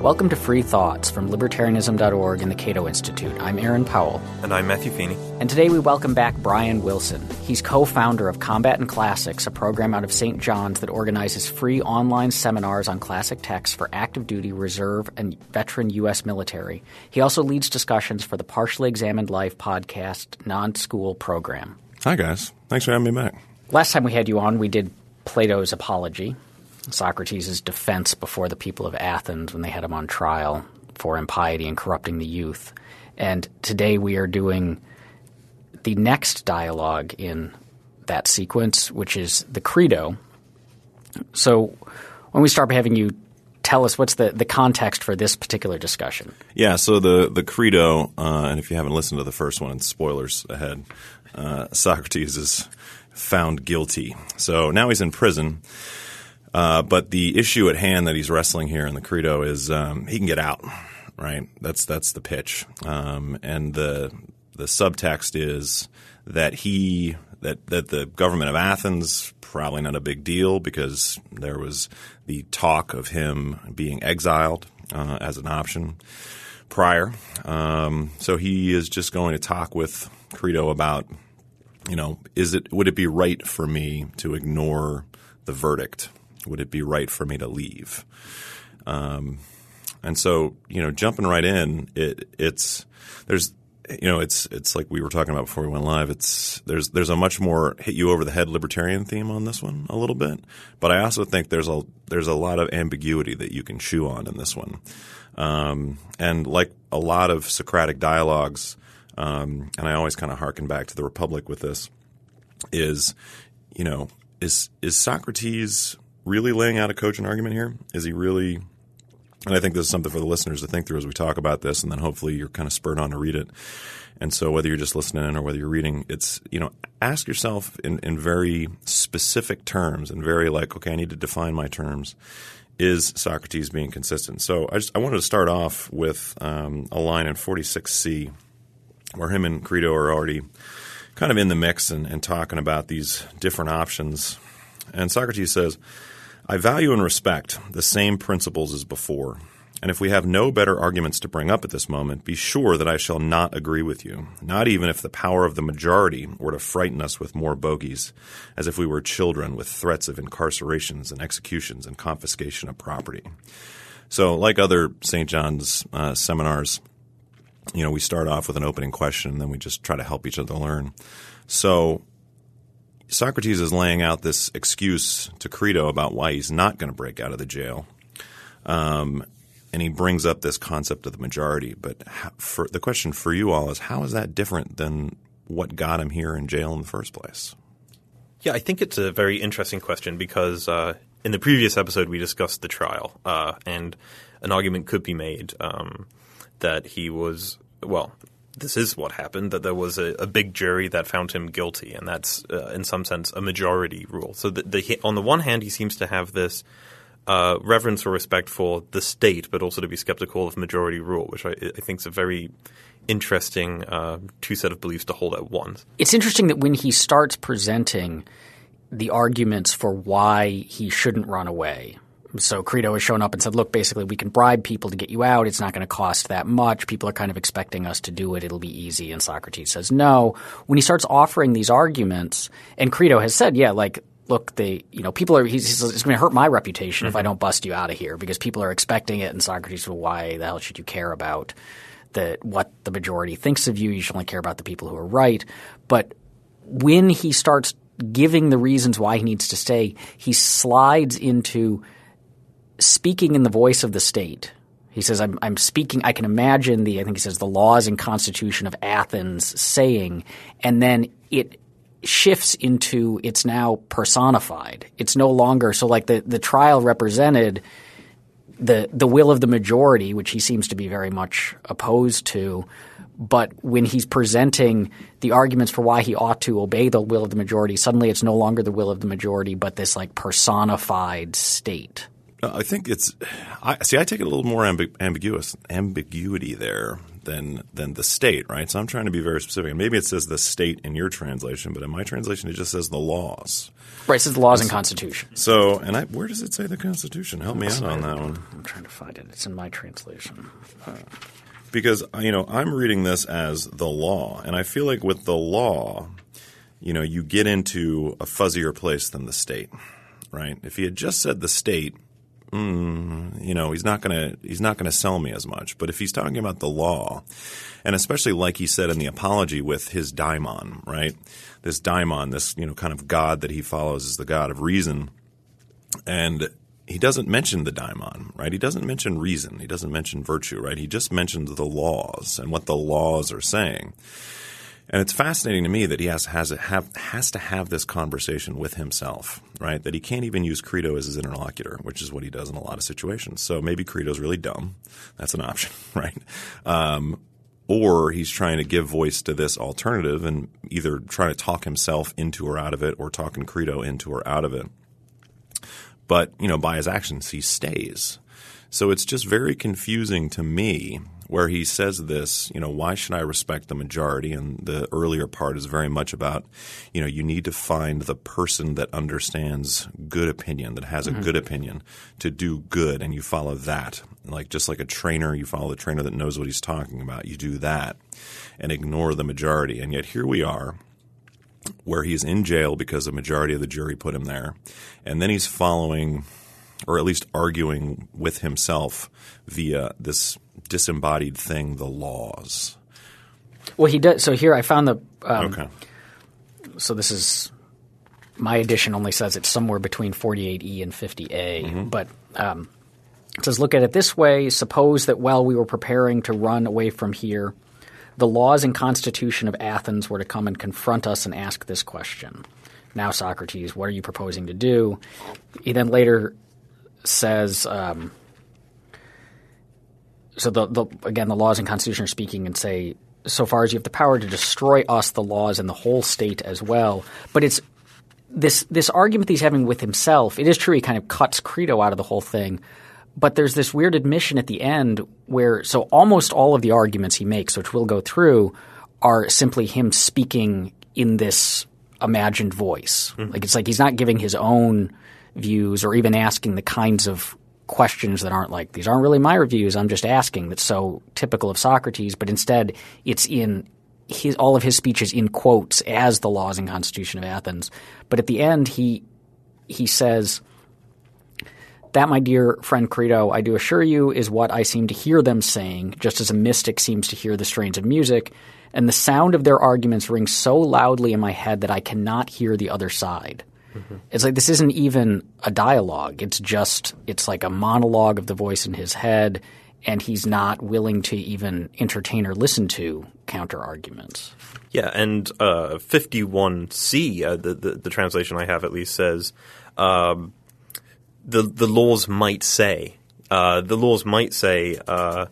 Welcome to Free Thoughts from Libertarianism.org and the Cato Institute. I'm Aaron Powell. And I'm Matthew Feeney. And today we welcome back Brian Wilson. He's co founder of Combat and Classics, a program out of St. John's that organizes free online seminars on classic texts for active duty, reserve, and veteran U.S. military. He also leads discussions for the Partially Examined Life podcast non school program. Hi, guys. Thanks for having me back. Last time we had you on, we did Plato's Apology. Socrates' defense before the people of Athens when they had him on trial for impiety and corrupting the youth. And today we are doing the next dialogue in that sequence, which is the Crito. So when we start by having you tell us what's the, the context for this particular discussion. Yeah, so the, the Crito, uh, and if you haven't listened to the first one, spoilers ahead, uh, Socrates is found guilty. So now he's in prison. Uh, but the issue at hand that he's wrestling here in the Crito is um, he can get out, right? That's that's the pitch, um, and the the subtext is that he that that the government of Athens probably not a big deal because there was the talk of him being exiled uh, as an option prior. Um, so he is just going to talk with Crito about, you know, is it would it be right for me to ignore the verdict? Would it be right for me to leave? Um, and so, you know, jumping right in, it, it's there's you know, it's it's like we were talking about before we went live. It's there's there's a much more hit you over the head libertarian theme on this one a little bit, but I also think there's a there's a lot of ambiguity that you can chew on in this one, um, and like a lot of Socratic dialogues, um, and I always kind of harken back to the Republic with this, is you know is is Socrates really laying out a cogent argument here? Is he really and I think this is something for the listeners to think through as we talk about this, and then hopefully you're kind of spurred on to read it. And so whether you're just listening or whether you're reading, it's you know ask yourself in, in very specific terms and very like okay, I need to define my terms. Is Socrates being consistent? So I just I wanted to start off with um, a line in 46c where him and Crito are already kind of in the mix and, and talking about these different options. And Socrates says. I value and respect the same principles as before, and if we have no better arguments to bring up at this moment, be sure that I shall not agree with you, not even if the power of the majority were to frighten us with more bogies, as if we were children with threats of incarcerations and executions and confiscation of property. So, like other St. John's uh, seminars, you know, we start off with an opening question and then we just try to help each other learn. So, Socrates is laying out this excuse to Crito about why he's not going to break out of the jail. Um, and he brings up this concept of the majority. But for, the question for you all is how is that different than what got him here in jail in the first place? Yeah, I think it's a very interesting question because uh, in the previous episode we discussed the trial, uh, and an argument could be made um, that he was well this is what happened that there was a, a, big jury that found him guilty, and that's uh, in some sense a majority rule. So the, the, on the one hand, he seems to have this uh, reverence or respect for the state, but also to be skeptical of majority rule, which I, I think is a very interesting uh, two set of beliefs to hold at once. It's interesting that when he starts presenting the arguments for why he shouldn't run away so Crito has shown up and said, look, basically, we can bribe people to get you out. It's not going to cost that much. People are kind of expecting us to do it. It'll be easy. And Socrates says, no. When he starts offering these arguments, and Crito has said, yeah, like, look, they, you know, people are, he's, he's it's going to hurt my reputation mm-hmm. if I mm-hmm. don't bust you out of here because people are expecting it. And Socrates, well, why the hell should you care about the, what the majority thinks of you? You should only care about the people who are right. But when he starts giving the reasons why he needs to stay, he slides into – speaking in the voice of the state. He says, I'm, I'm, speaking, I can imagine the, I think he says, the laws and constitution of Athens saying, and then it shifts into it's now personified. It's no longer, so like the, the trial represented the, the will of the majority, which he seems to be very much opposed to. But when he's presenting the arguments for why he ought to obey the will of the majority, suddenly it's no longer the will of the majority, but this like personified state. I think it's. I see. I take it a little more ambi- ambiguous ambiguity there than than the state, right? So I'm trying to be very specific. Maybe it says the state in your translation, but in my translation, it just says the laws. Right, it says the laws and constitution. So, and I, where does it say the Constitution? Help me out on that one. I'm trying to find it. It's in my translation. Uh, because uh, you know I'm reading this as the law, and I feel like with the law, you know, you get into a fuzzier place than the state, right? If he had just said the state, mm, you know, he's not gonna he's not gonna sell me as much. But if he's talking about the law, and especially like he said in the apology with his daimon, right? This daimon, this you know kind of god that he follows is the god of reason, and he doesn't mention the daimon, right? He doesn't mention reason. He doesn't mention virtue, right? He just mentions the laws and what the laws are saying. And it's fascinating to me that he has has have, has to have this conversation with himself, right? That he can't even use Crito as his interlocutor, which is what he does in a lot of situations. So maybe Crito's really dumb. That's an option, right? Um, or he's trying to give voice to this alternative and either trying to talk himself into or out of it, or talking Crito into or out of it. But you know, by his actions, he stays. So it's just very confusing to me where he says this, you know, why should I respect the majority? And the earlier part is very much about, you know, you need to find the person that understands good opinion, that has a mm-hmm. good opinion to do good, and you follow that. Like just like a trainer, you follow the trainer that knows what he's talking about. You do that and ignore the majority. And yet here we are where he's in jail because a majority of the jury put him there. And then he's following or at least arguing with himself via this disembodied thing, the laws. Well, he does. So here I found the. Um, okay. So this is my edition only says it's somewhere between 48E and 50A, mm-hmm. but um, it says look at it this way: suppose that while we were preparing to run away from here, the laws and constitution of Athens were to come and confront us and ask this question. Now, Socrates, what are you proposing to do? He then later says. Um, so the, the again the laws and constitution are speaking and say so far as you have the power to destroy us the laws and the whole state as well but it's this this argument that he's having with himself it is true he kind of cuts Crito out of the whole thing but there's this weird admission at the end where so almost all of the arguments he makes which we'll go through are simply him speaking in this imagined voice mm-hmm. like it's like he's not giving his own views or even asking the kinds of questions that aren't like these aren't really my reviews. I'm just asking. That's so typical of Socrates. But instead, it's in his all of his speeches in quotes as the laws and constitution of Athens. But at the end, he he says. That, my dear friend Crito, I do assure you, is what I seem to hear them saying, just as a mystic seems to hear the strains of music, and the sound of their arguments rings so loudly in my head that I cannot hear the other side. Mm-hmm. It's like this isn't even a dialogue. It's just it's like a monologue of the voice in his head, and he's not willing to even entertain or listen to counter arguments. Yeah, and uh, 51C, uh, the, the, the translation I have at least says um, the the laws might say uh, the laws might say uh,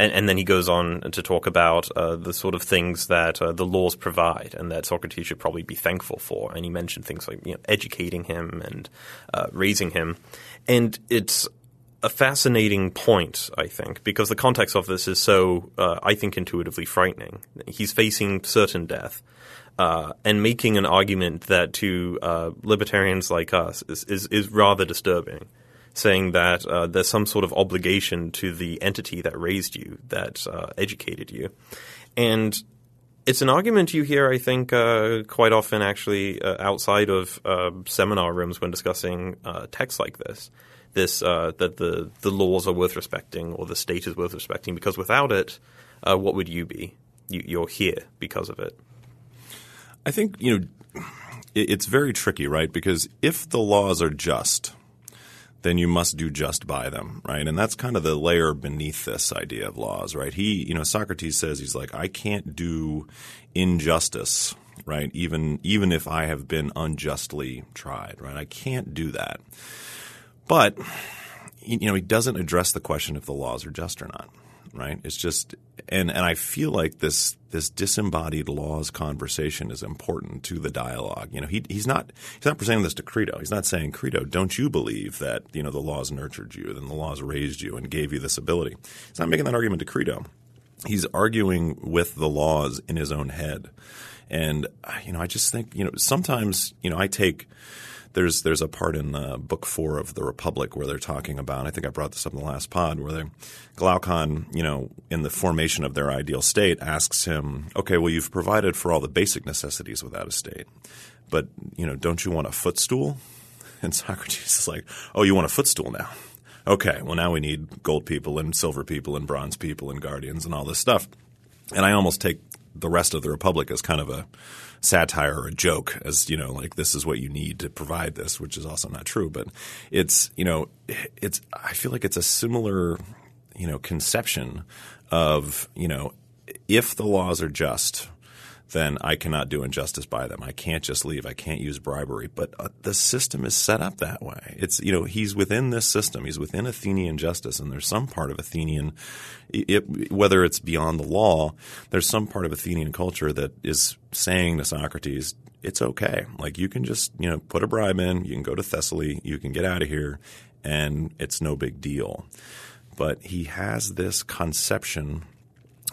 and, and, then he goes on to talk about uh, the sort of things that uh, the laws provide and that Socrates should probably be thankful for. And he mentioned things like you know, educating him and uh, raising him. And it's a fascinating point, I think, because the context of this is so, uh, I think, intuitively frightening. He's facing certain death. Uh, and making an argument that to uh, libertarians like us is, is, is rather disturbing saying that uh, there's some sort of obligation to the entity that raised you, that uh, educated you. And it's an argument you hear, I think, uh, quite often actually uh, outside of uh, seminar rooms when discussing uh, texts like this. This that the the laws are worth respecting or the state is worth respecting because without it, what would you be? You, you're here because of it. I think you know it's very tricky, right? Because if the laws are just, then you must do just by them, right? And that's kind of the layer beneath this idea of laws, right? He, you know, Socrates says he's like, I can't do injustice, right? Even even if I have been unjustly tried, right? I can't do that. But you know, he doesn't address the question if the laws are just or not right? It's just and and I feel like this this disembodied laws conversation is important to the dialogue. You know, he he's not he's not presenting this to Crito. He's not saying, Crito, don't you believe that you know the laws nurtured you, then the laws raised you and gave you this ability. He's not making that argument to Crito. he's arguing with the laws in his own head. And you know, I just think you know sometimes you know I take there's there's a part in uh, book four of the Republic where they're talking about. I think I brought this up in the last pod where they Glaucon, you know, in the formation of their ideal state, asks him, "Okay, well, you've provided for all the basic necessities without a state, but you know, don't you want a footstool?" And Socrates is like, "Oh, you want a footstool now?" Okay, well, now we need gold people and silver people and bronze people and guardians and all this stuff. And I almost take the rest of the Republic as kind of a satire or a joke as you know like this is what you need to provide this which is also not true. But it's you know it's i feel like it's a similar you know conception of you know if the laws are just then I cannot do injustice by them. I can't just leave. I can't use bribery. But uh, the system is set up that way. It's you know he's within this system. He's within Athenian justice, and there's some part of Athenian, it, whether it's beyond the law, there's some part of Athenian culture that is saying to Socrates, "It's okay. Like you can just you know put a bribe in. You can go to Thessaly. You can get out of here, and it's no big deal." But he has this conception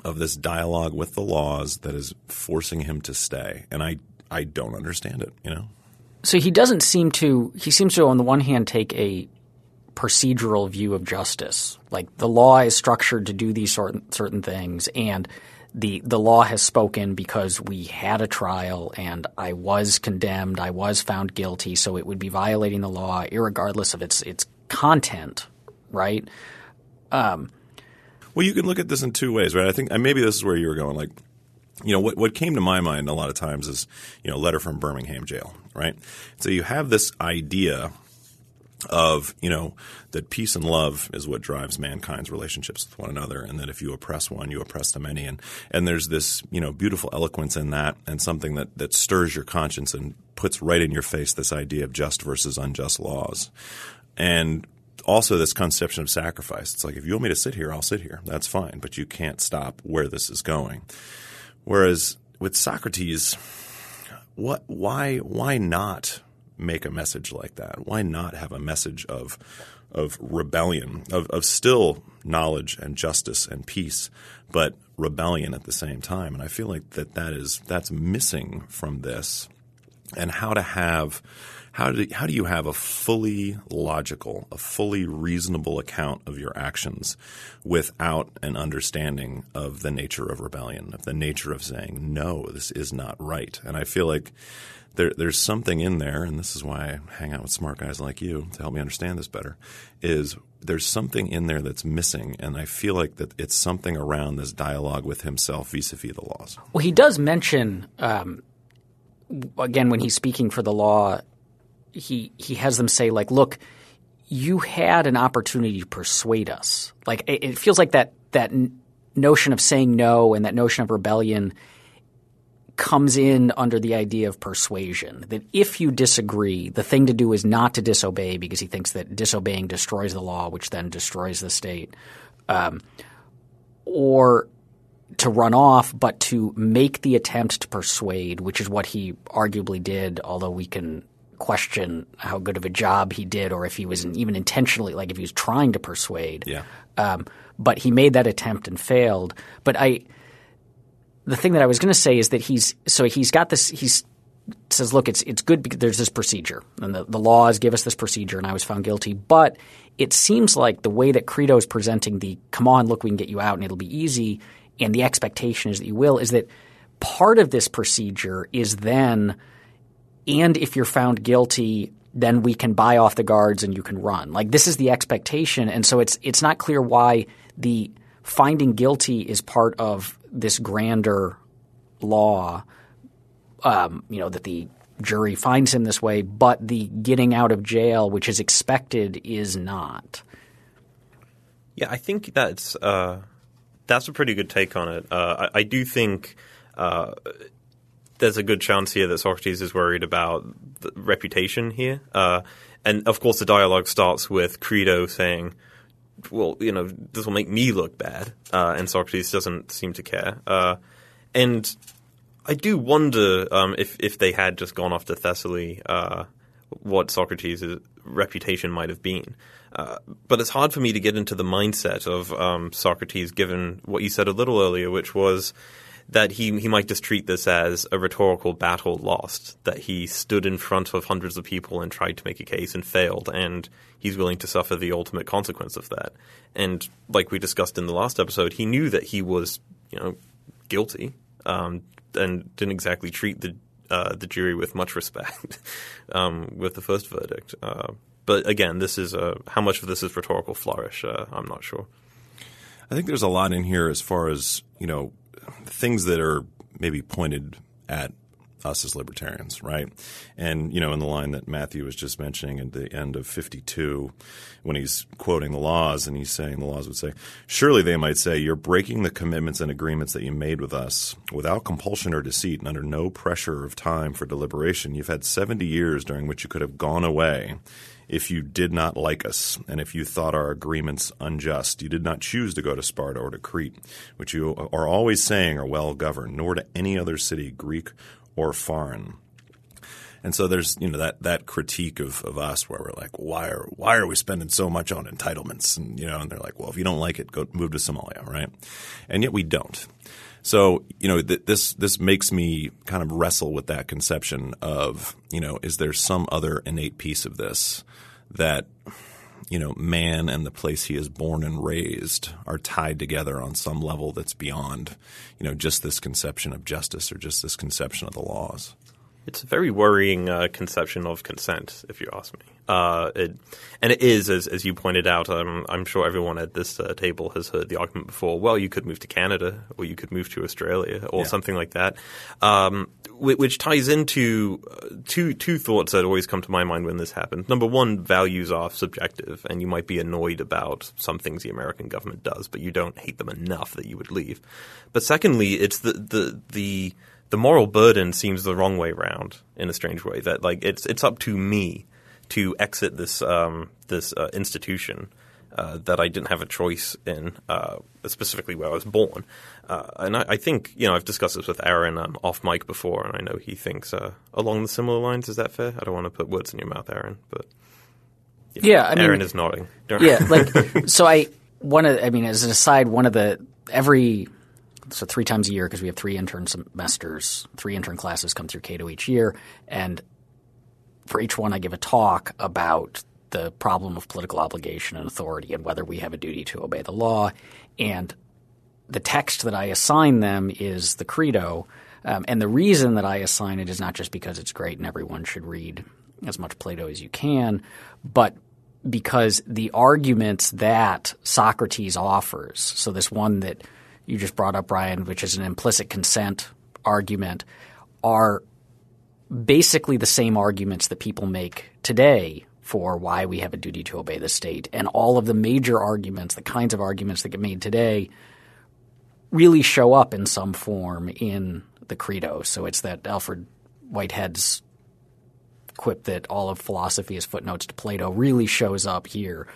of this dialogue with the laws that is forcing him to stay. And I, I don't understand it, you know? So he doesn't seem to, he seems to, on the one hand, take a procedural view of justice. Like the law is structured to do these certain, certain things, and the, the law has spoken because we had a trial and I was condemned, I was found guilty, so it would be violating the law, regardless of its, its content, right? Um, well, you can look at this in two ways, right? I think maybe this is where you were going. Like, you know, what what came to my mind a lot of times is, you know, letter from Birmingham jail, right? So you have this idea of you know that peace and love is what drives mankind's relationships with one another, and that if you oppress one, you oppress the many, and and there's this you know beautiful eloquence in that, and something that that stirs your conscience and puts right in your face this idea of just versus unjust laws, and also this conception of sacrifice. It's like if you want me to sit here, I'll sit here. That's fine, but you can't stop where this is going. Whereas with Socrates, what why why not make a message like that? Why not have a message of of rebellion, of, of still knowledge and justice and peace, but rebellion at the same time? And I feel like that that is that's missing from this, and how to have how do, how do you have a fully logical, a fully reasonable account of your actions without an understanding of the nature of rebellion, of the nature of saying, no, this is not right? And I feel like there, there's something in there, and this is why I hang out with smart guys like you to help me understand this better, is there's something in there that's missing, and I feel like that it's something around this dialogue with himself vis-a-vis the laws. Well, he does mention, um, again, when he's speaking for the law – he he has them say like, look, you had an opportunity to persuade us. Like it, it feels like that that notion of saying no and that notion of rebellion comes in under the idea of persuasion. That if you disagree, the thing to do is not to disobey because he thinks that disobeying destroys the law, which then destroys the state, um, or to run off, but to make the attempt to persuade, which is what he arguably did, although we can question how good of a job he did or if he was even intentionally like if he was trying to persuade. Yeah. Um, but he made that attempt and failed. But I the thing that I was going to say is that he's so he's got this he's says look it's it's good because there's this procedure and the, the laws give us this procedure and I was found guilty but it seems like the way that Crito is presenting the come on look we can get you out and it'll be easy and the expectation is that you will is that part of this procedure is then and if you're found guilty, then we can buy off the guards and you can run. Like this is the expectation, and so it's it's not clear why the finding guilty is part of this grander law. Um, you know that the jury finds him this way, but the getting out of jail, which is expected, is not. Yeah, I think that's uh, that's a pretty good take on it. Uh, I, I, do think uh, there's a good chance here that Socrates is worried about reputation here. Uh, and of course, the dialogue starts with Crito saying, well, you know, this will make me look bad. Uh, and Socrates doesn't seem to care. Uh, and I do wonder um, if, if they had just gone off to Thessaly, uh, what Socrates' reputation might have been. Uh, but it's hard for me to get into the mindset of um, Socrates, given what you said a little earlier, which was that he he might just treat this as a rhetorical battle lost. That he stood in front of hundreds of people and tried to make a case and failed, and he's willing to suffer the ultimate consequence of that. And like we discussed in the last episode, he knew that he was you know guilty um, and didn't exactly treat the uh, the jury with much respect um, with the first verdict. Uh, but again, this is a, how much of this is rhetorical flourish. Uh, I'm not sure. I think there's a lot in here as far as you know things that are maybe pointed at us as libertarians, right? And you know, in the line that Matthew was just mentioning at the end of 52, when he's quoting the laws and he's saying the laws would say, "Surely they might say you're breaking the commitments and agreements that you made with us without compulsion or deceit and under no pressure of time for deliberation. You've had 70 years during which you could have gone away." If you did not like us, and if you thought our agreements unjust. You did not choose to go to Sparta or to Crete, which you are always saying are well governed, nor to any other city, Greek or foreign. And so there's you know that that critique of, of us where we're like, why are why are we spending so much on entitlements? And you know, and they're like, well, if you don't like it, go move to Somalia, right? And yet we don't. So you know th- this this makes me kind of wrestle with that conception of you know is there some other innate piece of this that you know man and the place he is born and raised are tied together on some level that's beyond you know just this conception of justice or just this conception of the laws. It's a very worrying uh, conception of consent, if you ask me. Uh, it, and it is, as, as you pointed out, um, I'm sure everyone at this uh, table has heard the argument before. Well, you could move to Canada, or you could move to Australia, or yeah. something like that, um, which, which, ties into uh, two two thoughts that always come to my mind when this happens. Number one, values are subjective, and you might be annoyed about some things the American government does, but you don't hate them enough that you would leave. But secondly, it's the the the the moral burden seems the wrong way round in a strange way. That like it's it's up to me to exit this um, this uh, institution uh, that I didn't have a choice in, uh, specifically where I was born. Uh, and I, I, think you know I've discussed this with Aaron um, off mic before, and I know he thinks uh, along the similar lines. Is that fair? I don't want to put words in your mouth, Aaron, but yeah, yeah I Aaron mean, is nodding. yeah, like so. I one of I mean, as an aside, one of the every so three times a year because we have three intern semesters, three intern classes come through Cato each year, and for each one I give a talk about the problem of political obligation and authority and whether we have a duty to obey the law. And the text that I assign them is the Crito. Um, and the reason that I assign it is not just because it's great and everyone should read as much Plato as you can, but because the arguments that Socrates offers, so this one that – you just brought up, Brian, which is an implicit consent argument, are basically the same arguments that people make today for why we have a duty to obey the state. And all of the major arguments, the kinds of arguments that get made today, really show up in some form in the Crito. So it's that Alfred Whitehead's quip that all of philosophy is footnotes to Plato really shows up here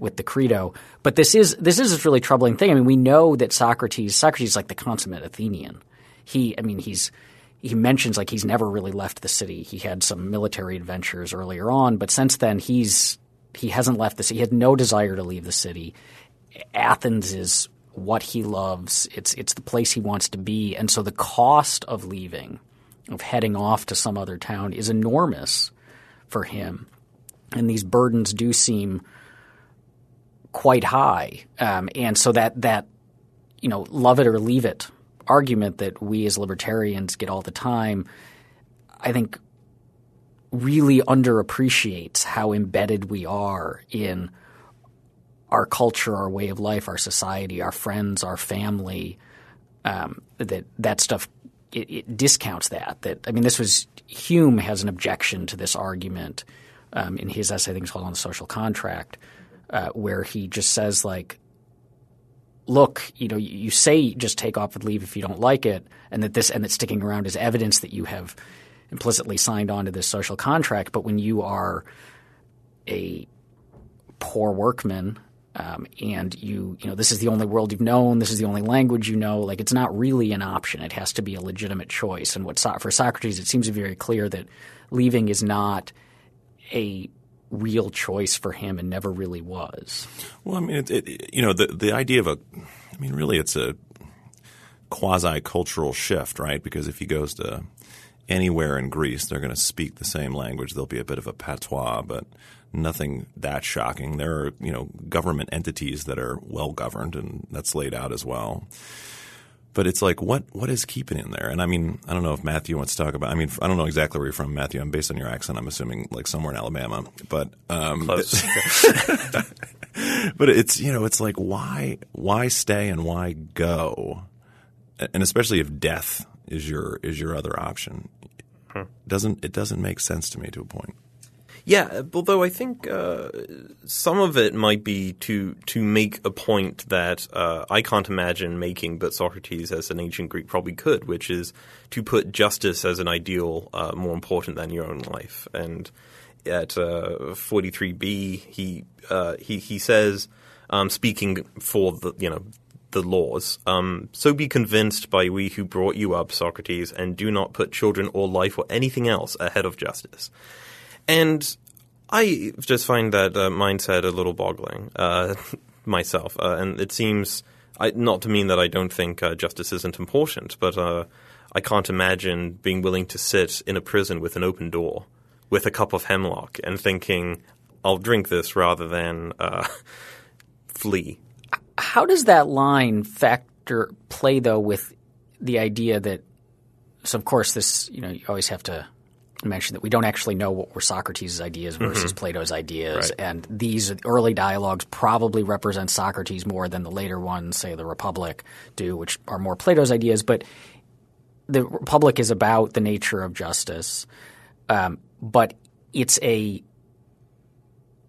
with the Crito. But this is this is a really troubling thing. I mean, we know that Socrates Socrates is like the consummate Athenian. He, I mean, he's he mentions like he's never really left the city. He had some military adventures earlier on, but since then he's he hasn't left the city. He had no desire to leave the city. Athens is what he loves. It's it's the place he wants to be, and so the cost of leaving, of heading off to some other town, is enormous for him. And these burdens do seem quite high, um, and so that that you know love it or leave it argument that we as libertarians get all the time, I think really underappreciates how embedded we are in our culture, our way of life, our society, our friends, our family. Um, that that stuff it, it, discounts that. That I mean, this was Hume has an objection to this argument um, in his essay. I think it's called on the social contract, uh, where he just says like, look, you know, you say just take off and leave if you don't like it, and that this and that sticking around is evidence that you have implicitly signed on to this social contract. But when you are a poor workman um, and you you know this is the only world you've known, this is the only language you know, like it's not really an option. It has to be a legitimate choice. And what for Socrates, it seems very clear that leaving is not a real choice for him and never really was. Well, I mean, it, it, you know, the the idea of a, I mean, really, it's a quasi cultural shift, right? Because if he goes to anywhere in Greece, they're going to speak the same language. There'll be a bit of a patois, but nothing that shocking. There are, you know, government entities that are well governed, and that's laid out as well. But it's like, what what is keeping in there? And I mean, I don't know if Matthew wants to talk about. I mean, I don't know exactly where you're from, Matthew. I'm based on your accent. I'm assuming like somewhere in Alabama. But um, Close. but it's you know, it's like why why stay and why go, and especially if death is your is your other option. Doesn't it doesn't make sense to me to a point. Yeah, although I think uh, some of it might be to to make a point that uh, I can't imagine making, but Socrates, as an ancient Greek, probably could, which is to put justice as an ideal uh, more important than your own life. And at uh, 43b, he uh, he he says, um, speaking for the you know the laws. Um, so be convinced by we who brought you up, Socrates, and do not put children or life or anything else ahead of justice. And I just find that uh, mindset a little boggling uh, myself, uh, and it seems I, not to mean that I don't think uh, justice isn't important, but uh, I can't imagine being willing to sit in a prison with an open door, with a cup of hemlock, and thinking I'll drink this rather than uh, flee. How does that line factor play though with the idea that? So of course, this you know you always have to mention that we don't actually know what were Socrates' ideas versus Plato's ideas, Right. and these early dialogues probably represent Socrates more than the later ones, say the Republic, do, which are more Plato's ideas. But the Republic is about the nature of justice, um, but it's a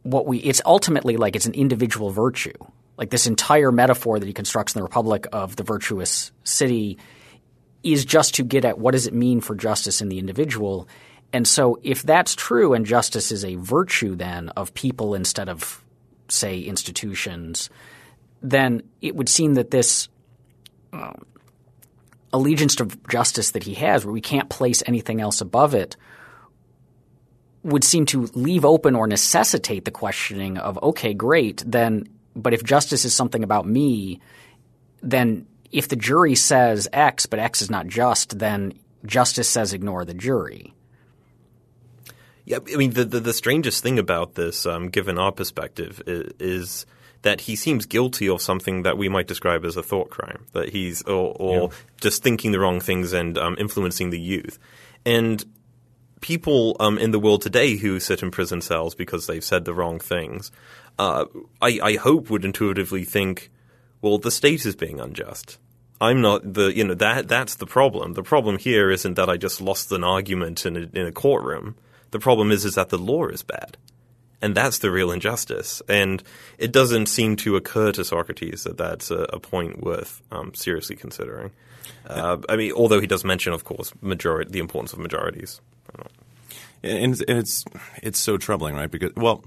what we it's ultimately like it's an individual virtue. Like this entire metaphor that he constructs in the Republic of the virtuous city is just to get at what does it mean for justice in the individual. And so if that's true and justice is a virtue then of people instead of say institutions, then it would seem that this um, allegiance to justice that he has where we can't place anything else above it would seem to leave open or necessitate the questioning of okay great then but if justice is something about me then if the jury says x but x is not just then justice says ignore the jury Yeah, I mean the the, the strangest thing about this, um, given our perspective, is, is that he seems guilty of something that we might describe as a thought crime. That he's or, or just thinking the wrong things and um, influencing the youth, and people um, in the world today who sit in prison cells because they've said the wrong things, uh, I, I hope would intuitively think, well, the state is being unjust. I'm not the you know that that's the problem. The problem here isn't that I just lost an argument in a, in a courtroom. The problem is is that the law is bad, and that's the real injustice. And it doesn't seem to occur to Socrates that that's a, a point worth um, seriously considering. Uh, I mean, although he does mention, of course, majority the importance of majorities. and it's, it's so troubling, right? Because well,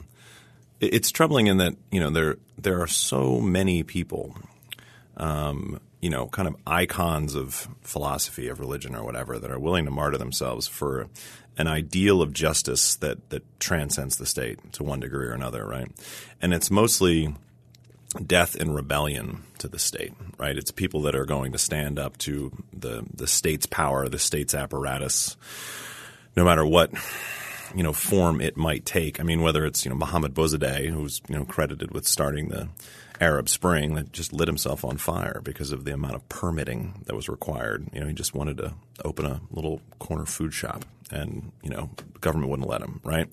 it's troubling in that you know there there are so many people, um, you know, kind of icons of philosophy, of religion, or whatever, that are willing to martyr themselves for an ideal of justice that that transcends the state to one degree or another, right? And it's mostly death in rebellion to the state, right? It's people that are going to stand up to the the state's power, the state's apparatus, no matter what you know form it might take. I mean, whether it's you know Mohamed Bouazizi, who's you know credited with starting the Arab Spring, that just lit himself on fire because of the amount of permitting that was required. You know, he just wanted to open a little corner food shop, and you know, the government wouldn't let him. Right.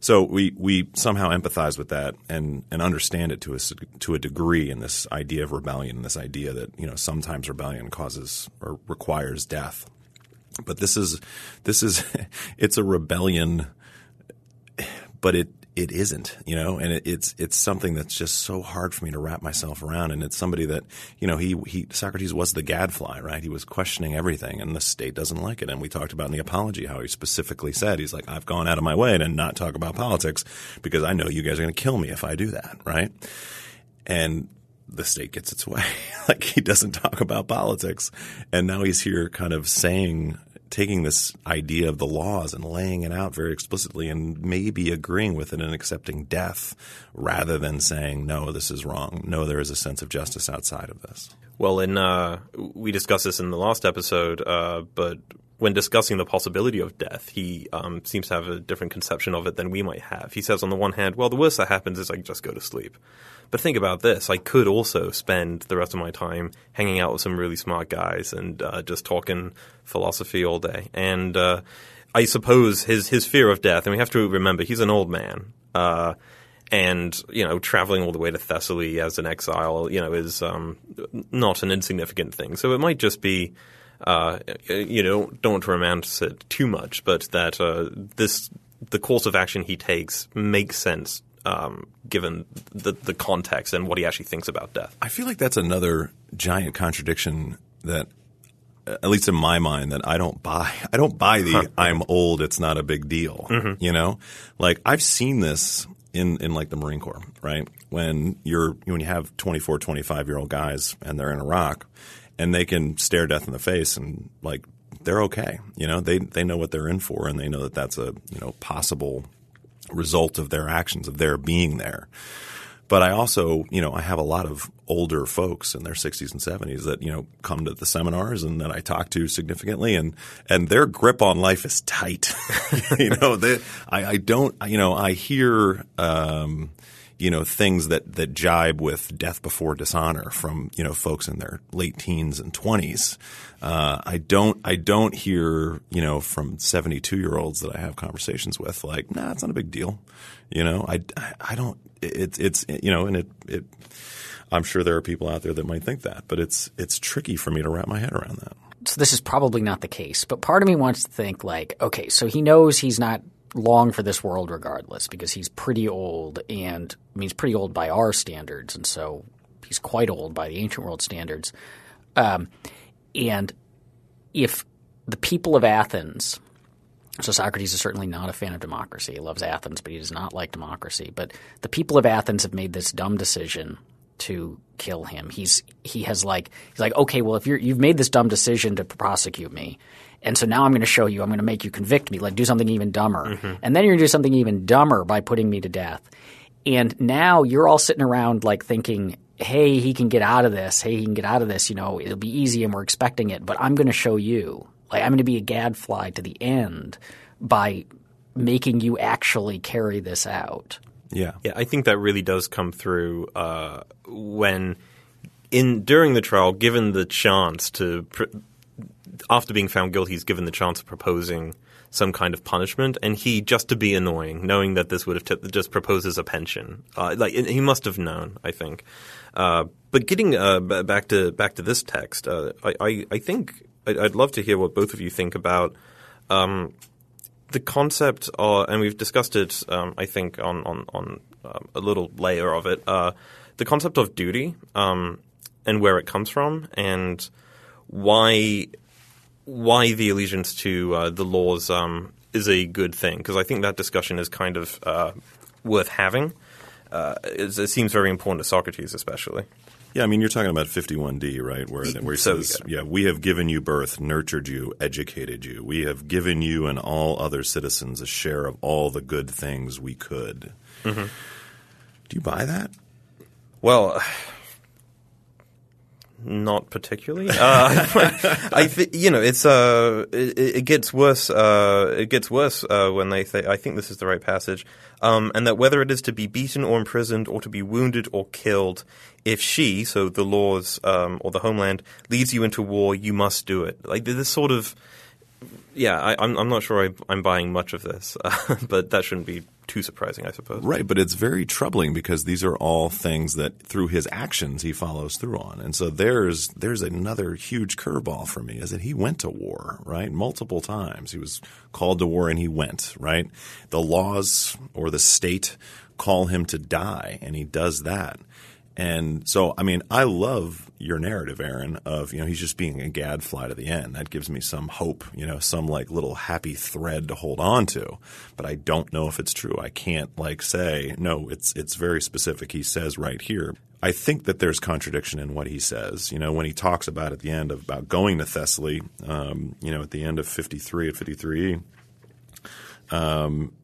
So we we somehow empathize with that and and understand it to a to a degree in this idea of rebellion, this idea that you know sometimes rebellion causes or requires death but this is this is it's a rebellion but it it isn't you know? And it, it's it's something that's just so hard for me to wrap myself around. And it's somebody that you know he he Socrates was the gadfly right? He was questioning everything and the state doesn't like it. And we talked about in the apology how he specifically said he's like I've gone out of my way to not talk about politics because I know you guys are going to kill me if I do that right? And the state gets its way. like he doesn't talk about politics, and now he's here, kind of saying taking this idea of the laws and laying it out very explicitly and maybe agreeing with it and accepting death rather than saying, no, this is wrong. No, there is a sense of justice outside of this. Well, in uh, we discussed this in the last episode, uh, but when discussing the possibility of death, he um, seems to have a different conception of it than we might have. He says, on the one hand, well, the worst that happens is I just go to sleep. But think about this: I could also spend the rest of my time hanging out with some really smart guys and uh, just talking philosophy all day. And uh, I suppose his his fear of death, and we have to remember he's an old man. Uh, and you know, traveling all the way to Thessaly as an exile, you know, is um, not an insignificant thing. So it might just be, uh, you know, don't romanticize it too much, but that uh, this the course of action he takes makes sense um, given the the context and what he actually thinks about death. I feel like that's another giant contradiction that at least in my mind that I don't buy. I don't buy the huh. I'm old, it's not a big deal. Mm-hmm. You know? Like I've seen this in, in like the Marine Corps, right? When you're when you have 24, 25 year old guys and they're in Iraq and they can stare death in the face and like they're okay. You know, they they know what they're in for and they know that that's a, you know, possible result of their actions of their being there. But I also, you know, I have a lot of older folks in their 60s and 70s that, you know, come to the seminars and that I talk to significantly and, and their grip on life is tight. you know, they, I, I don't, you know, I hear, um, you know things that that jibe with death before dishonor from you know folks in their late teens and 20s uh, i don't i don't hear you know from 72 year olds that i have conversations with like nah it's not a big deal. You know i i don't it's it's you know and it it i'm sure there are people out there that might think that but it's it's tricky for me to wrap my head around that. So this is probably not the case but part of me wants to think like okay so he knows he's not long for this world regardless because he's pretty old and I mean, he's pretty old by our standards, and so he's quite old by the ancient world standards. Um, and if the people of Athens, so Socrates is certainly not a fan of democracy. He loves Athens, but he does not like democracy. But the people of Athens have made this dumb decision to kill him. He's he has like he's like okay, well if you're you've made this dumb decision to prosecute me, and so now I'm going to show you, I'm going to make you convict me, like do something even dumber. Mm-hmm. And then you're going to do something even dumber by putting me to death. And now you're all sitting around like thinking, hey, he can get out of this. Hey, he can get out of this. You know, it'll be easy and we're expecting it. But I'm going to show you. Like, I'm going to be a gadfly to the end by making you actually carry this out. Yeah. Yeah, I think that really does come through uh, when in during the trial, given the chance to pr- after being found guilty, he's given the chance of proposing some kind of punishment, and he just to be annoying, knowing that this would have t- just proposes a pension. Uh, like he must have known, I think. Uh, but getting uh, b- back to back to this text, uh, I, I, I, think I'd love to hear what both of you think about um, the concept, uh, and we've discussed it, um, I think, on on, on um, a little layer of it. Uh, the concept of duty um, and where it comes from, and why why the allegiance to uh, the laws um, is a good thing because I think that discussion is kind of uh, worth having. Uh, it, seems very important to Socrates, especially. Yeah, I mean, you're talking about 51D, right? Where, where he so, says, yeah. yeah, we have given you birth, nurtured you, educated you. We have given you and all other citizens a share of all the good things we could. Mm-hmm. Do you buy that? Well, not particularly. Uh, I th- you know, it's uh, it, it gets worse. Uh, it gets worse uh, when they say, "I think this is the right passage," um, and that whether it is to be beaten or imprisoned or to be wounded or killed, if she, so the laws um, or the homeland, leads you into war, you must do it. Like this sort of yeah, I, am I'm, I'm not sure I, am buying much of this, uh, but that shouldn't be too surprising, I suppose. Right, but it's very troubling because these are all things that through his actions he follows through on, and so there's there's another huge curveball for me is that he went to war, right, multiple times. He was called to war and he went, right. The laws or the state call him to die, and he does that. And so, I mean, I love your narrative, Aaron, of, you know, he's just being a gadfly to the end. That gives me some hope, you know, some like little happy thread to hold on to. But I don't know if it's true. I can't like say, no, it's, it's very specific. He says right here, I think that there's contradiction in what he says. You know, when he talks about at the end of, about going to Thessaly, um, you know, at the end of 53 at 53, um,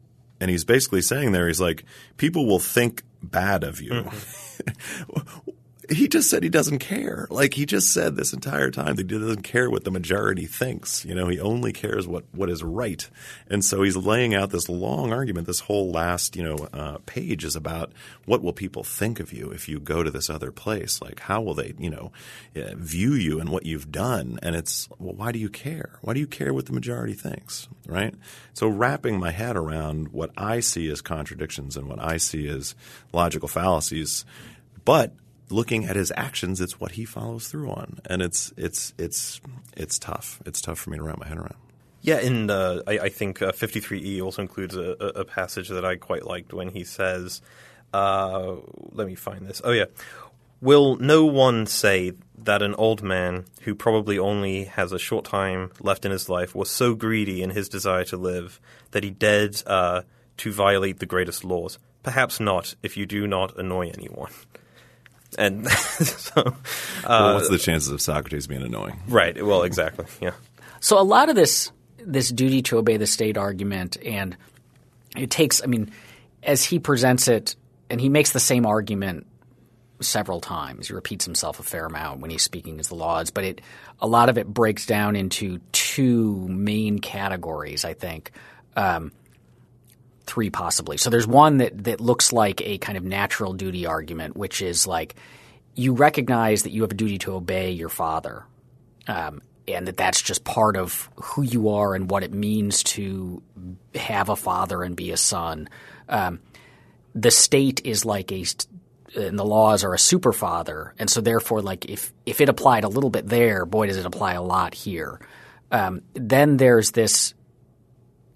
and he's basically saying there, he's like, people will think bad of you. Mm-hmm. he just said he doesn't care. Like he just said this entire time that he doesn't care what the majority thinks. You know, he only cares what, what is right. And so he's laying out this long argument. This whole last, you know, uh, page is about what will people think of you if you go to this other place? Like how will they, you know, uh, view you and what you've done? And it's, well, why do you care? Why do you care what the majority thinks? Right? So wrapping my head around what I see as contradictions and what I see as logical fallacies, but looking at his actions, it's what he follows through on, and it's it's it's it's tough. It's tough for me to wrap my head around. Yeah, and uh, I, I, think uh, 53e also includes a, a, passage that I quite liked when he says, uh, "Let me find this." Oh yeah, will no one say that an old man who probably only has a short time left in his life was so greedy in his desire to live that he dared uh, to violate the greatest laws? Perhaps not, if you do not annoy anyone. And so, uh, well, what's the chances of Socrates being annoying? Right. Well, exactly. Yeah. So a lot of this this duty to obey the state argument, and it takes. I mean, as he presents it, and he makes the same argument several times. He repeats himself a fair amount when he's speaking as the laws, but it a lot of it breaks down into two main categories. I think. Um, three possibly. So there's one that that looks like a kind of natural duty argument, which is like you recognize that you have a duty to obey your father, um, and that that's just part of who you are and what it means to have a father and be a son. Um, the state is like a and the laws are a super father, and so therefore, like if if it applied a little bit there, boy, does it apply a lot here. Um, then there's this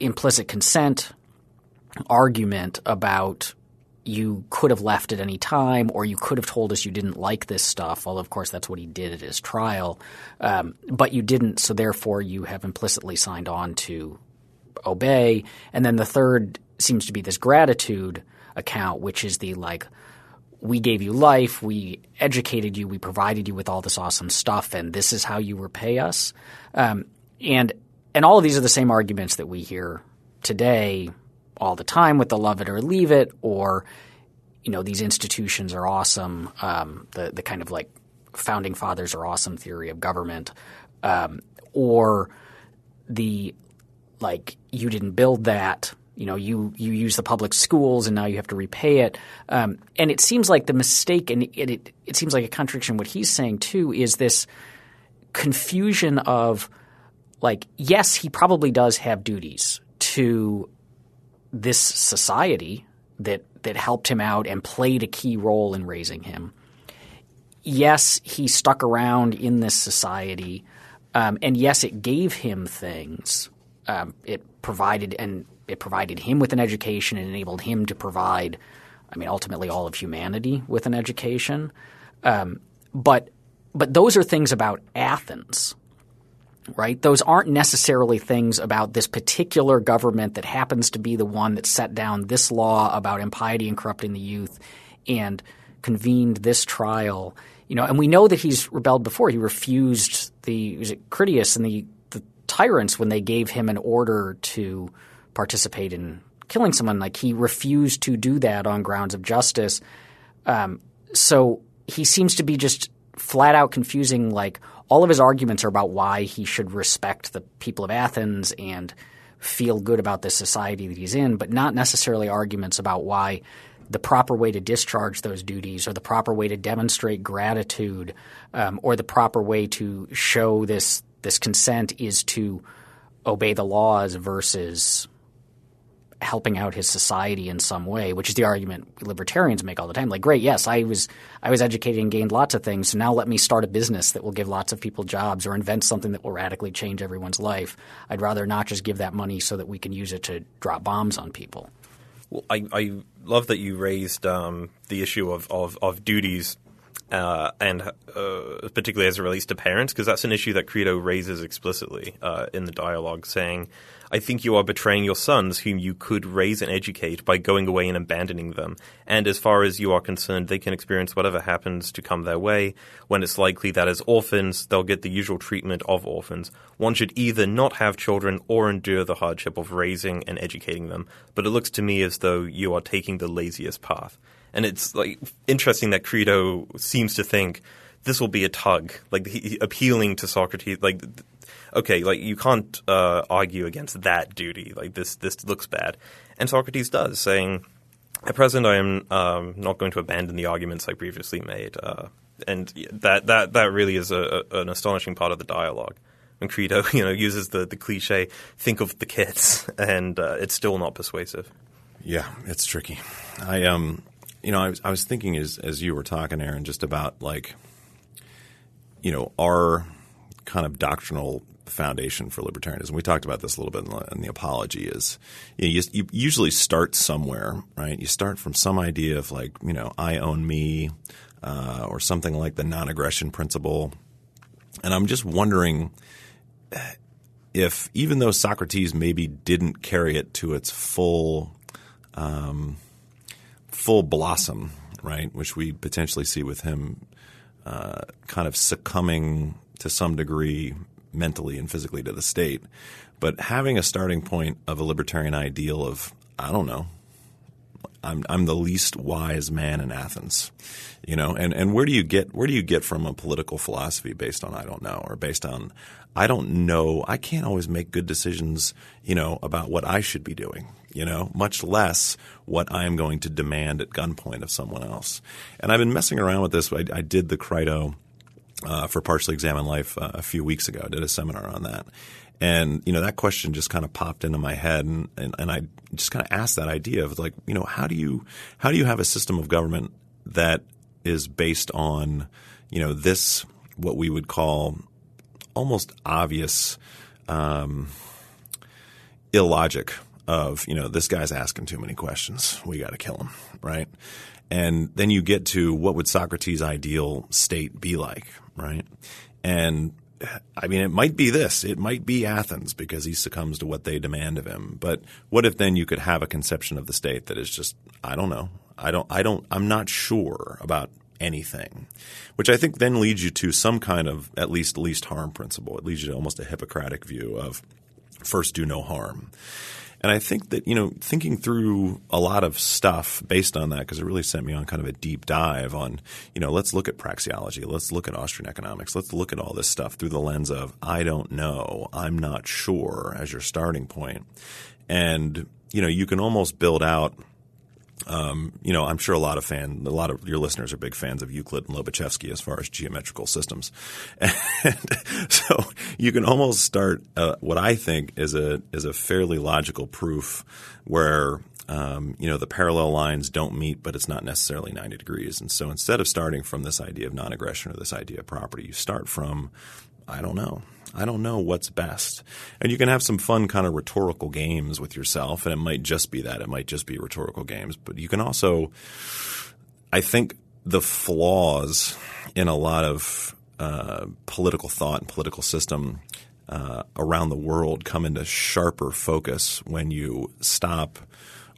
implicit consent argument about you could have left at any time or you could have told us you didn't like this stuff. Well, of course, that's what he did at his trial. Um, but you didn't, so therefore you have implicitly signed on to obey. And then the third seems to be this gratitude account, which is the like, we gave you life, we educated you, we provided you with all this awesome stuff, and this is how you repay us. Um, and and all of these are the same arguments that we hear today all the time with the love it or leave it, or you know these institutions are awesome. Um, the the kind of like founding fathers are awesome theory of government, um, or the like you didn't build that. You know, you you use the public schools and now you have to repay it. Um, and it seems like the mistake, and it, it it seems like a contradiction. What he's saying too is this confusion of like, yes, he probably does have duties to this society that that helped him out and played a key role in raising him. Yes, he stuck around in this society, um, and yes, it gave him things. Um, it provided and it provided him with an education and enabled him to provide, I mean, ultimately all of humanity with an education. Um, but but those are things about Athens right? Those aren't necessarily things about this particular government that happens to be the one that set down this law about impiety and corrupting the youth and convened this trial. You know, and we know that he's rebelled before. He refused the was it Critias and the, the tyrants when they gave him an order to participate in killing someone. Like he refused to do that on grounds of justice. Um, so he seems to be just flat out confusing like all of his arguments are about why he should respect the people of Athens and feel good about the society that he's in, but not necessarily arguments about why the proper way to discharge those duties or the proper way to demonstrate gratitude um, or the proper way to show this this consent is to obey the laws versus helping out his society in some way, which is the argument libertarians make all the time. Like, great, yes, I was I was educated and gained lots of things, so now let me start a business that will give lots of people jobs or invent something that will radically change everyone's life. I'd rather not just give that money so that we can use it to drop bombs on people. Well, I, I love that you raised um, the issue of, of, of duties uh, and uh, particularly as it relates to parents, because that's an issue that Crito raises explicitly uh, in the dialogue, saying, I think you are betraying your sons, whom you could raise and educate by going away and abandoning them. And as far as you are concerned, they can experience whatever happens to come their way, when it's likely that as orphans, they'll get the usual treatment of orphans. One should either not have children or endure the hardship of raising and educating them. But it looks to me as though you are taking the laziest path. And it's like interesting that Crito seems to think this will be a tug, like he, appealing to Socrates, like okay, like you can't uh, argue against that duty. Like this, this looks bad, and Socrates does, saying, "At present, I am um, not going to abandon the arguments I previously made." Uh, and that that that really is a, a, an astonishing part of the dialogue. When Crito, you know, uses the the cliche "think of the kids," and uh, it's still not persuasive. Yeah, it's tricky. I um, you know, I was I was thinking as as you were talking, Aaron, just about like, you know, our kind of doctrinal foundation for libertarianism. We talked about this a little bit in the, in the apology. Is you, know, you, you, usually start somewhere, right? You start from some idea of like you know I own me, uh, or something like the non-aggression principle. And I'm just wondering if even though Socrates maybe didn't carry it to its full um, full blossom, right, which we potentially see with him uh, kind of succumbing to some degree mentally and physically to the state. But having a starting point of a libertarian ideal of, I don't know, I'm I'm the least wise man in Athens, you know. And and where do you get where do you get from a political philosophy based on I don't know or based on I don't know. I can't always make good decisions, you know, about what I should be doing, you know, much less what I am going to demand at gunpoint of someone else. And I've been messing around with this. I, I did the Crito uh, for Partially Examined Life uh, a few weeks ago. I did a seminar on that. And, you know, that question just kind of popped into my head and, and, and I just kind of asked that idea of like, you know, how do you, how do you have a system of government that is based on, you know, this, what we would call almost obvious, um, illogic of, you know, this guy's asking too many questions. We got to kill him, right? And then you get to what would Socrates' ideal state be like, right? And I mean, it might be this. It might be Athens because he succumbs to what they demand of him. But what if then you could have a conception of the state that is just, I don't know. I don't, I don't, I'm not sure about anything, which I think then leads you to some kind of at least least harm principle. It leads you to almost a Hippocratic view of first do no harm. And I think that, you know, thinking through a lot of stuff based on that, because it really sent me on kind of a deep dive on, you know, let's look at praxeology. Let's look at Austrian economics. Let's look at all this stuff through the lens of, I don't know, I'm not sure as your starting point. And, you know, you can almost build out – um, you know, I'm sure a lot of fan, a lot of your listeners are big fans of Euclid and Lobachevsky as far as geometrical systems, and so you can almost start uh, what I think is a is a fairly logical proof where um, you know the parallel lines don't meet, but it's not necessarily 90 degrees. And so instead of starting from this idea of non-aggression or this idea of property, you start from I don't know. I don't know what's best. And you can have some fun kind of rhetorical games with yourself, and it might just be that. It might just be rhetorical games. But you can also, I think, the flaws in a lot of uh, political thought and political system uh, around the world come into sharper focus when you stop –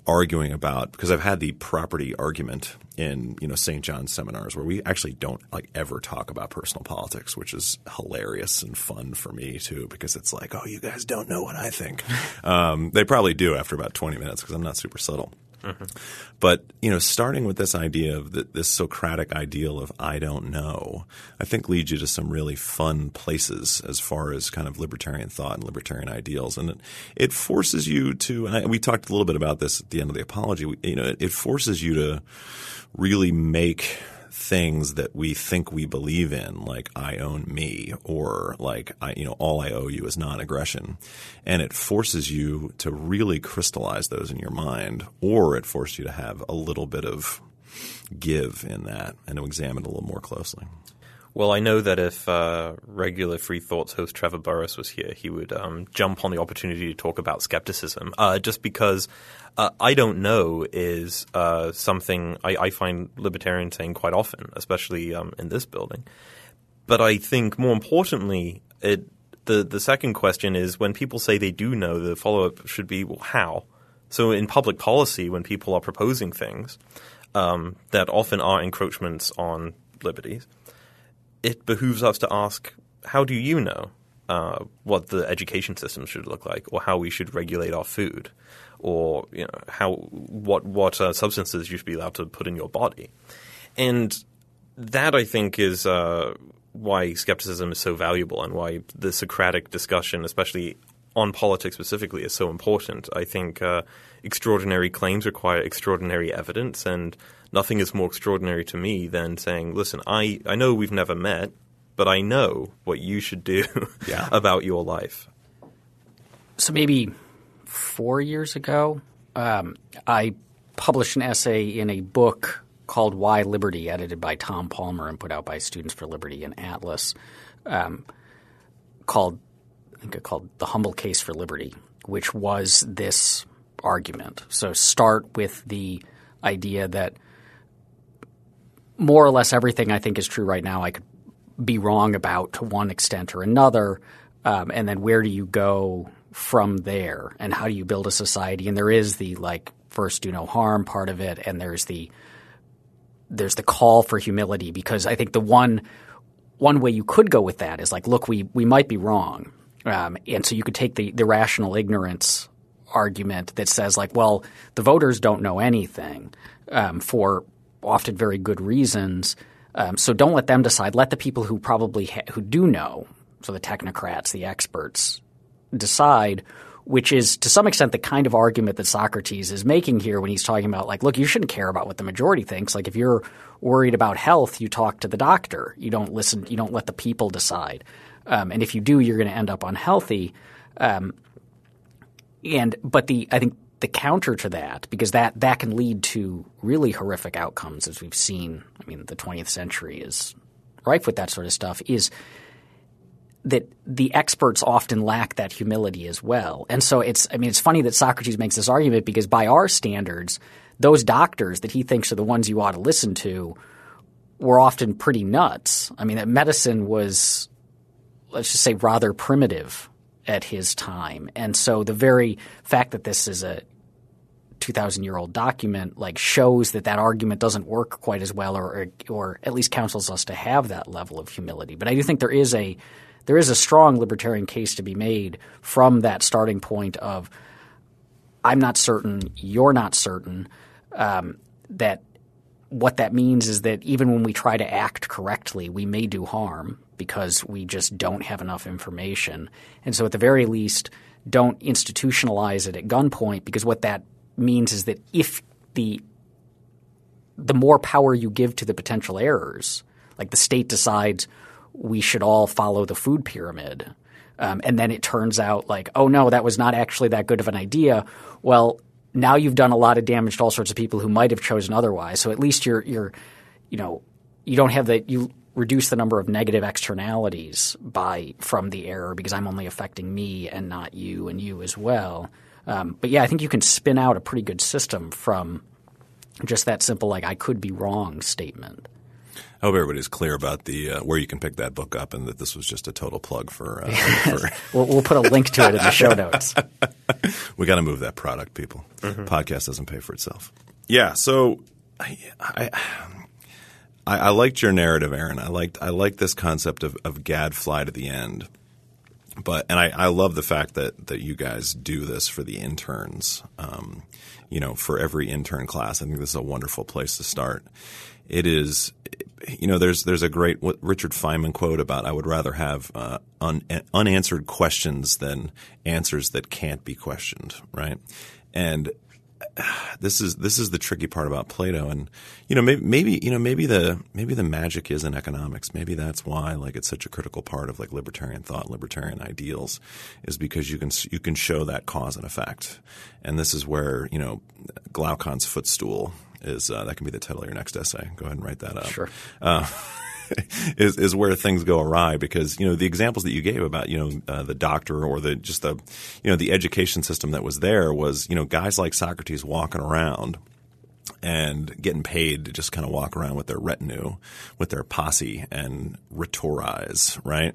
arguing about because I've had the property argument in you know St. John's seminars where we actually don't like ever talk about personal politics, which is hilarious and fun for me too because it's like, oh, you guys don't know what I think. um, they probably do after about twenty minutes because I'm not super subtle. Mm-hmm. But you know, starting with this idea of the, this Socratic ideal of "I don't know," I think leads you to some really fun places as far as kind of libertarian thought and libertarian ideals, and it, it forces you to. And I, we talked a little bit about this at the end of the apology. You know, it, it forces you to really make things that we think we believe in, like I own me, or like I, you know, all I owe you is non-aggression, and it forces you to really crystallize those in your mind, or it forces you to have a little bit of give in that and to examine it a little more closely. Well, I know that if uh, regular Free Thoughts host Trevor Burrus was here, he would um, jump on the opportunity to talk about skepticism. Uh, just because uh, I don't know is uh, something I, I, find libertarians saying quite often, especially um, in this building. But I think more importantly, it, the the second question is when people say they do know, the follow up should be, well, how? So in public policy, when people are proposing things um, that often are encroachments on liberties, it behooves us to ask, how do you know uh, what the education system should look like, or how we should regulate our food, or you know how what what uh, substances you should be allowed to put in your body, and that I think is uh, why skepticism is so valuable and why the Socratic discussion, especially on politics specifically, is so important. I think uh, extraordinary claims require extraordinary evidence, and nothing is more extraordinary to me than saying, listen, I, I know we've never met, but I know what you should do yeah. about your life. So maybe four years ago, um, I published an essay in a book called Why Liberty, edited by Tom Palmer and put out by Students for Liberty and Atlas, um, called I think it called The Humble Case for Liberty, which was this argument. So start with the idea that more or less everything I think is true right now I could be wrong about to one extent or another, um, and then where do you go from there, and how do you build a society? And there is the like first do no harm part of it, and there's the there's the call for humility because I think the one one way you could go with that is like, look, we we might be wrong, um, and so you could take the the rational ignorance argument that says like, well, the voters don't know anything um, for often very good reasons. Um, so don't let them decide. Let the people who probably ha- who do know, so the technocrats, the experts, decide which is to some extent the kind of argument that Socrates is making here when he's talking about like, look, you shouldn't care about what the majority thinks. Like if you're worried about health, you talk to the doctor. You don't listen. You don't let the people decide. Um, and if you do, you're going to end up unhealthy. Um, and but the I think the counter to that, because that that can lead to really horrific outcomes, as we've seen. I mean, the 20th century is rife with that sort of stuff. Is that the experts often lack that humility as well. And so it's I mean it's funny that Socrates makes this argument because by our standards, those doctors that he thinks are the ones you ought to listen to were often pretty nuts. I mean that medicine was let's just say rather primitive at his time. And so the very fact that this is a 2000 year old document like shows that that argument doesn't work quite as well or, or, or at least counsels us to have that level of humility. But I do think there is a there is a strong libertarian case to be made from that starting point of I'm not certain, you're not certain. Um, that what that means is that even when we try to act correctly, we may do harm because we just don't have enough information. And so, at the very least, don't institutionalize it at gunpoint because what that means is that if the the more power you give to the potential errors, like the state decides we should all follow the food pyramid. Um, and then it turns out like, oh no, that was not actually that good of an idea. Well, now you've done a lot of damage to all sorts of people who might have chosen otherwise. So at least you're you're you know you don't have that you reduce the number of negative externalities by from the error because I'm only affecting me and not you and you as well. Um, but yeah, I think you can spin out a pretty good system from just that simple like I could be wrong statement. I hope everybody's clear about the uh, where you can pick that book up, and that this was just a total plug for. Uh, for we'll, we'll, put a link to it in the show notes. we got to move that product, people. Mm-hmm. Podcast doesn't pay for itself. Yeah, so I, I, I, I liked your narrative, Aaron. I liked I liked this concept of, of gadfly to the end. But and I, I love the fact that that you guys do this for the interns. Um, you know, for every intern class, I think this is a wonderful place to start it is you know there's there's a great Richard Feynman quote about I would rather have uh, un, unanswered questions than answers that can't be questioned right and this is this is the tricky part about Plato and you know maybe, maybe you know maybe the maybe the magic is in economics maybe that's why like it's such a critical part of like libertarian thought libertarian ideals is because you can you can show that cause and effect and this is where you know Glaucon's footstool is uh, that can be the title of your next essay. Go ahead and write that up. Sure. Uh, is is where things go awry because you know the examples that you gave about you know uh, the doctor or the just the you know the education system that was there was you know guys like Socrates walking around and getting paid to just kind of walk around with their retinue, with their posse and rhetorize, right?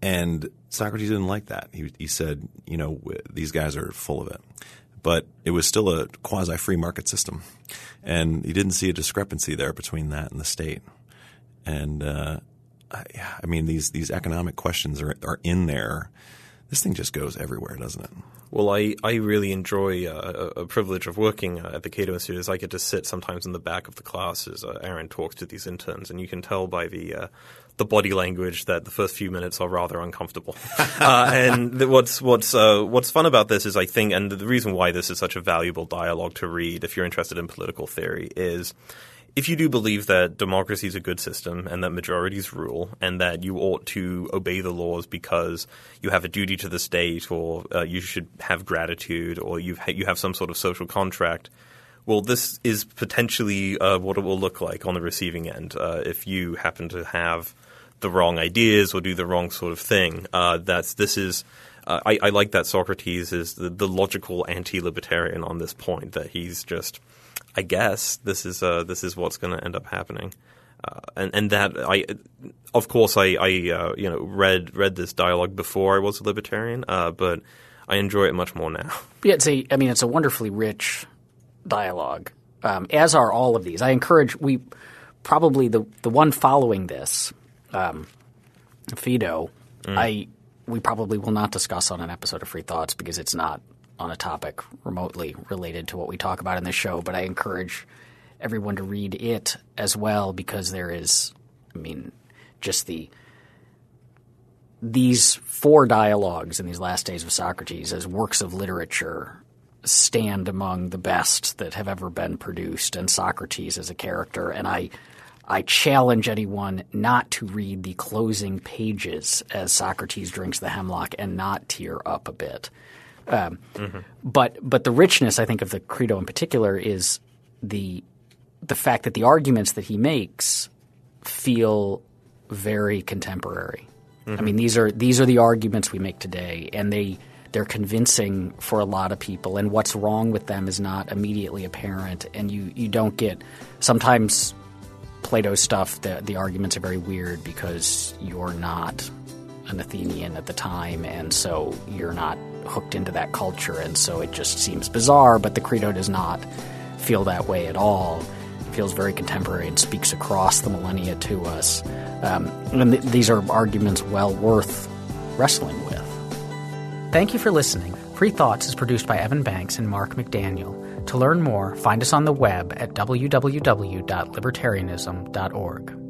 And Socrates didn't like that. He, he said, you know, these guys are full of it. But it was still a quasi free market system. And he didn't see a discrepancy there between that and the state. And, uh, I, I mean, these, these economic questions are, are in there. This thing just goes everywhere, doesn't it? Well, I, I really enjoy uh, a privilege of working uh, at the Cato Institute is I get to sit sometimes in the back of the class as uh, Aaron talks to these interns, and you can tell by the uh, the body language that the first few minutes are rather uncomfortable. uh, and the, what's what's uh, what's fun about this is I think, and the reason why this is such a valuable dialogue to read if you're interested in political theory is if you do believe that democracy is a good system and that majorities rule and that you ought to obey the laws because you have a duty to the state or uh, you should have gratitude or you ha- you have some sort of social contract, well, this is potentially uh, what it will look like on the receiving end uh, if you happen to have the wrong ideas or do the wrong sort of thing. Uh, that's this is. Uh, I, I, like that Socrates is the, the logical anti-libertarian on this point. That he's just I guess this is uh, this is what's going to end up happening. Uh, and and that I, of course, I, I uh, you know read read this dialogue before I was a libertarian, uh, but I enjoy it much more now. Yeah, it's a I mean it's a wonderfully rich dialogue, um, as are all of these. I encourage we probably the the one following this, um, Phaedo. Mm. I we probably will not discuss on an episode of Free Thoughts because it's not on a topic remotely related to what we talk about in this show, but I encourage everyone to read it as well because there is, I mean, just the these four dialogues in these last days of Socrates as works of literature stand among the best that have ever been produced, and Socrates as a character. And I, I challenge anyone not to read the closing pages as Socrates drinks the hemlock and not tear up a bit. Um, mm-hmm. But but the richness, I think, of the Crito in particular is the the fact that the arguments that he makes feel very contemporary. Mm-hmm. I mean, these are these are the arguments we make today, and they they're convincing for a lot of people. And what's wrong with them is not immediately apparent, and you you don't get sometimes Plato stuff. The the arguments are very weird because you're not an Athenian at the time, and so you're not hooked into that culture, and so it just seems bizarre. But the Crito does not feel that way at all. It feels very contemporary and speaks across the millennia to us. Um, and th- these are arguments well worth wrestling with. Thank you for listening. Free Thoughts is produced by Evan Banks and Mark McDaniel. To learn more, find us on the web at www.libertarianism.org.